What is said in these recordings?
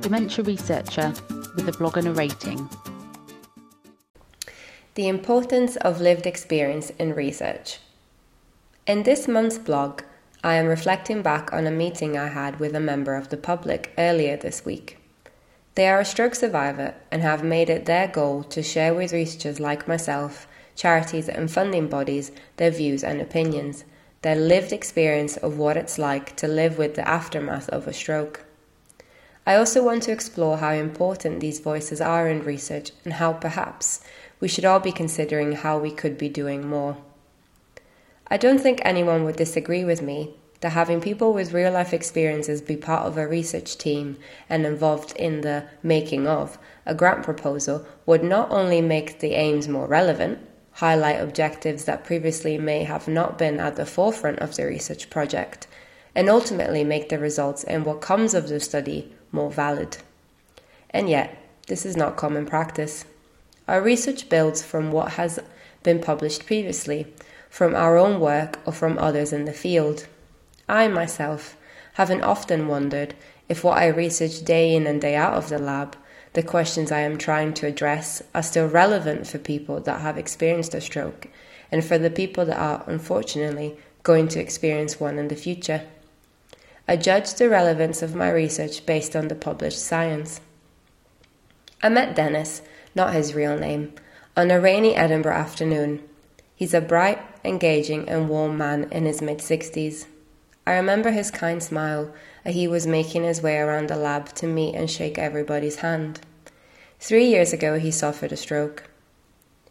dementia researcher with a blog and a rating. The importance of lived experience in research. In this month's blog, I am reflecting back on a meeting I had with a member of the public earlier this week. They are a stroke survivor and have made it their goal to share with researchers like myself, charities, and funding bodies their views and opinions, their lived experience of what it's like to live with the aftermath of a stroke. I also want to explore how important these voices are in research and how perhaps we should all be considering how we could be doing more. I don't think anyone would disagree with me that having people with real life experiences be part of a research team and involved in the making of a grant proposal would not only make the aims more relevant, highlight objectives that previously may have not been at the forefront of the research project, and ultimately make the results and what comes of the study more valid. And yet, this is not common practice. Our research builds from what has been published previously, from our own work or from others in the field. I myself haven't often wondered if what I research day in and day out of the lab, the questions I am trying to address, are still relevant for people that have experienced a stroke and for the people that are, unfortunately, going to experience one in the future. I judge the relevance of my research based on the published science. I met Dennis not his real name, on a rainy Edinburgh afternoon. He's a bright, engaging, and warm man in his mid 60s. I remember his kind smile as he was making his way around the lab to meet and shake everybody's hand. Three years ago, he suffered a stroke.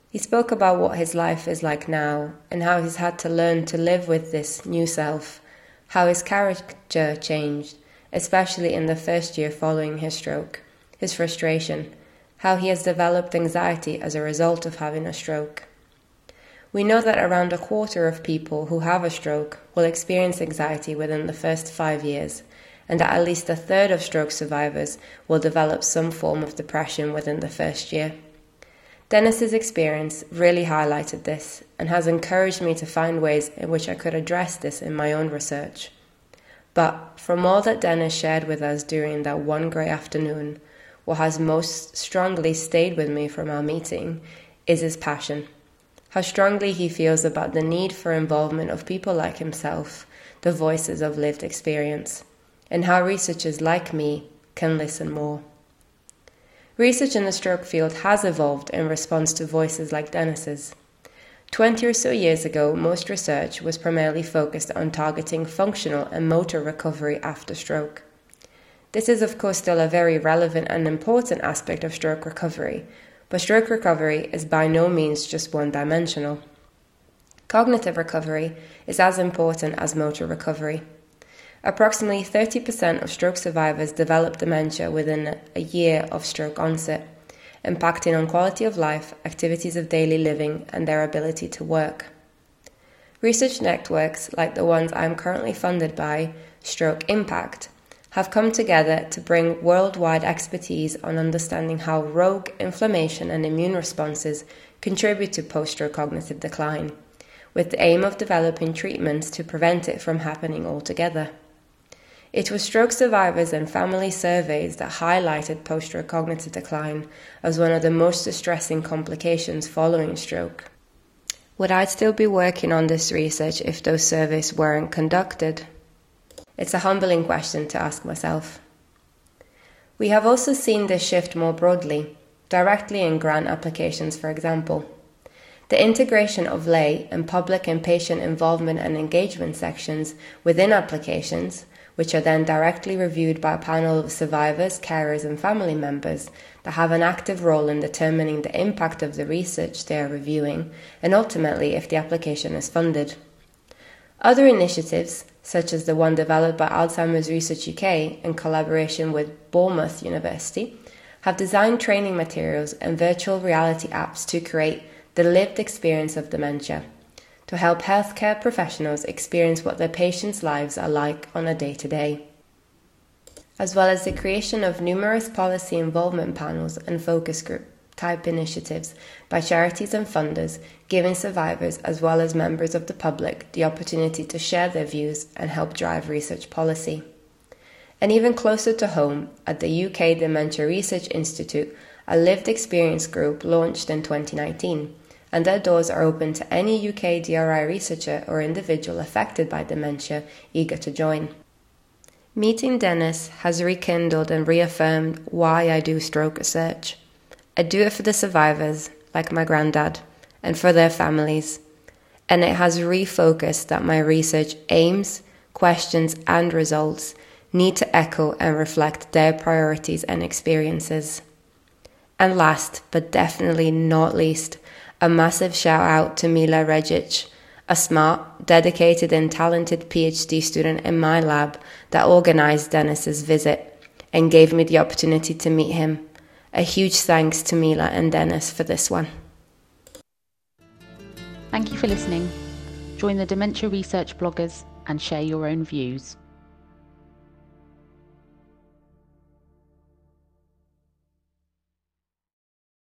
He spoke about what his life is like now and how he's had to learn to live with this new self, how his character changed, especially in the first year following his stroke, his frustration, how he has developed anxiety as a result of having a stroke. We know that around a quarter of people who have a stroke will experience anxiety within the first five years, and that at least a third of stroke survivors will develop some form of depression within the first year. Dennis's experience really highlighted this and has encouraged me to find ways in which I could address this in my own research. But from all that Dennis shared with us during that one grey afternoon, what has most strongly stayed with me from our meeting is his passion. How strongly he feels about the need for involvement of people like himself, the voices of lived experience, and how researchers like me can listen more. Research in the stroke field has evolved in response to voices like Dennis's. Twenty or so years ago, most research was primarily focused on targeting functional and motor recovery after stroke. This is, of course, still a very relevant and important aspect of stroke recovery, but stroke recovery is by no means just one dimensional. Cognitive recovery is as important as motor recovery. Approximately 30% of stroke survivors develop dementia within a year of stroke onset, impacting on quality of life, activities of daily living, and their ability to work. Research networks like the ones I am currently funded by, Stroke Impact, have come together to bring worldwide expertise on understanding how rogue inflammation and immune responses contribute to post stroke cognitive decline, with the aim of developing treatments to prevent it from happening altogether. It was stroke survivors and family surveys that highlighted post stroke cognitive decline as one of the most distressing complications following stroke. Would I still be working on this research if those surveys weren't conducted? It's a humbling question to ask myself. We have also seen this shift more broadly, directly in grant applications, for example. The integration of lay and public and patient involvement and engagement sections within applications, which are then directly reviewed by a panel of survivors, carers, and family members that have an active role in determining the impact of the research they are reviewing and ultimately if the application is funded. Other initiatives, such as the one developed by Alzheimer's Research UK in collaboration with Bournemouth University, have designed training materials and virtual reality apps to create the lived experience of dementia, to help healthcare professionals experience what their patients' lives are like on a day to day, as well as the creation of numerous policy involvement panels and focus group type initiatives by charities and funders, giving survivors as well as members of the public the opportunity to share their views and help drive research policy. And even closer to home, at the UK Dementia Research Institute, a lived experience group launched in 2019, and their doors are open to any UK DRI researcher or individual affected by dementia eager to join. Meeting Dennis has rekindled and reaffirmed why I do stroke research. I do it for the survivors, like my granddad, and for their families. And it has refocused that my research aims, questions, and results need to echo and reflect their priorities and experiences. And last, but definitely not least, a massive shout out to Mila Regic, a smart, dedicated, and talented PhD student in my lab that organised Dennis's visit and gave me the opportunity to meet him. A huge thanks to Mila and Dennis for this one. Thank you for listening. Join the Dementia Research bloggers and share your own views.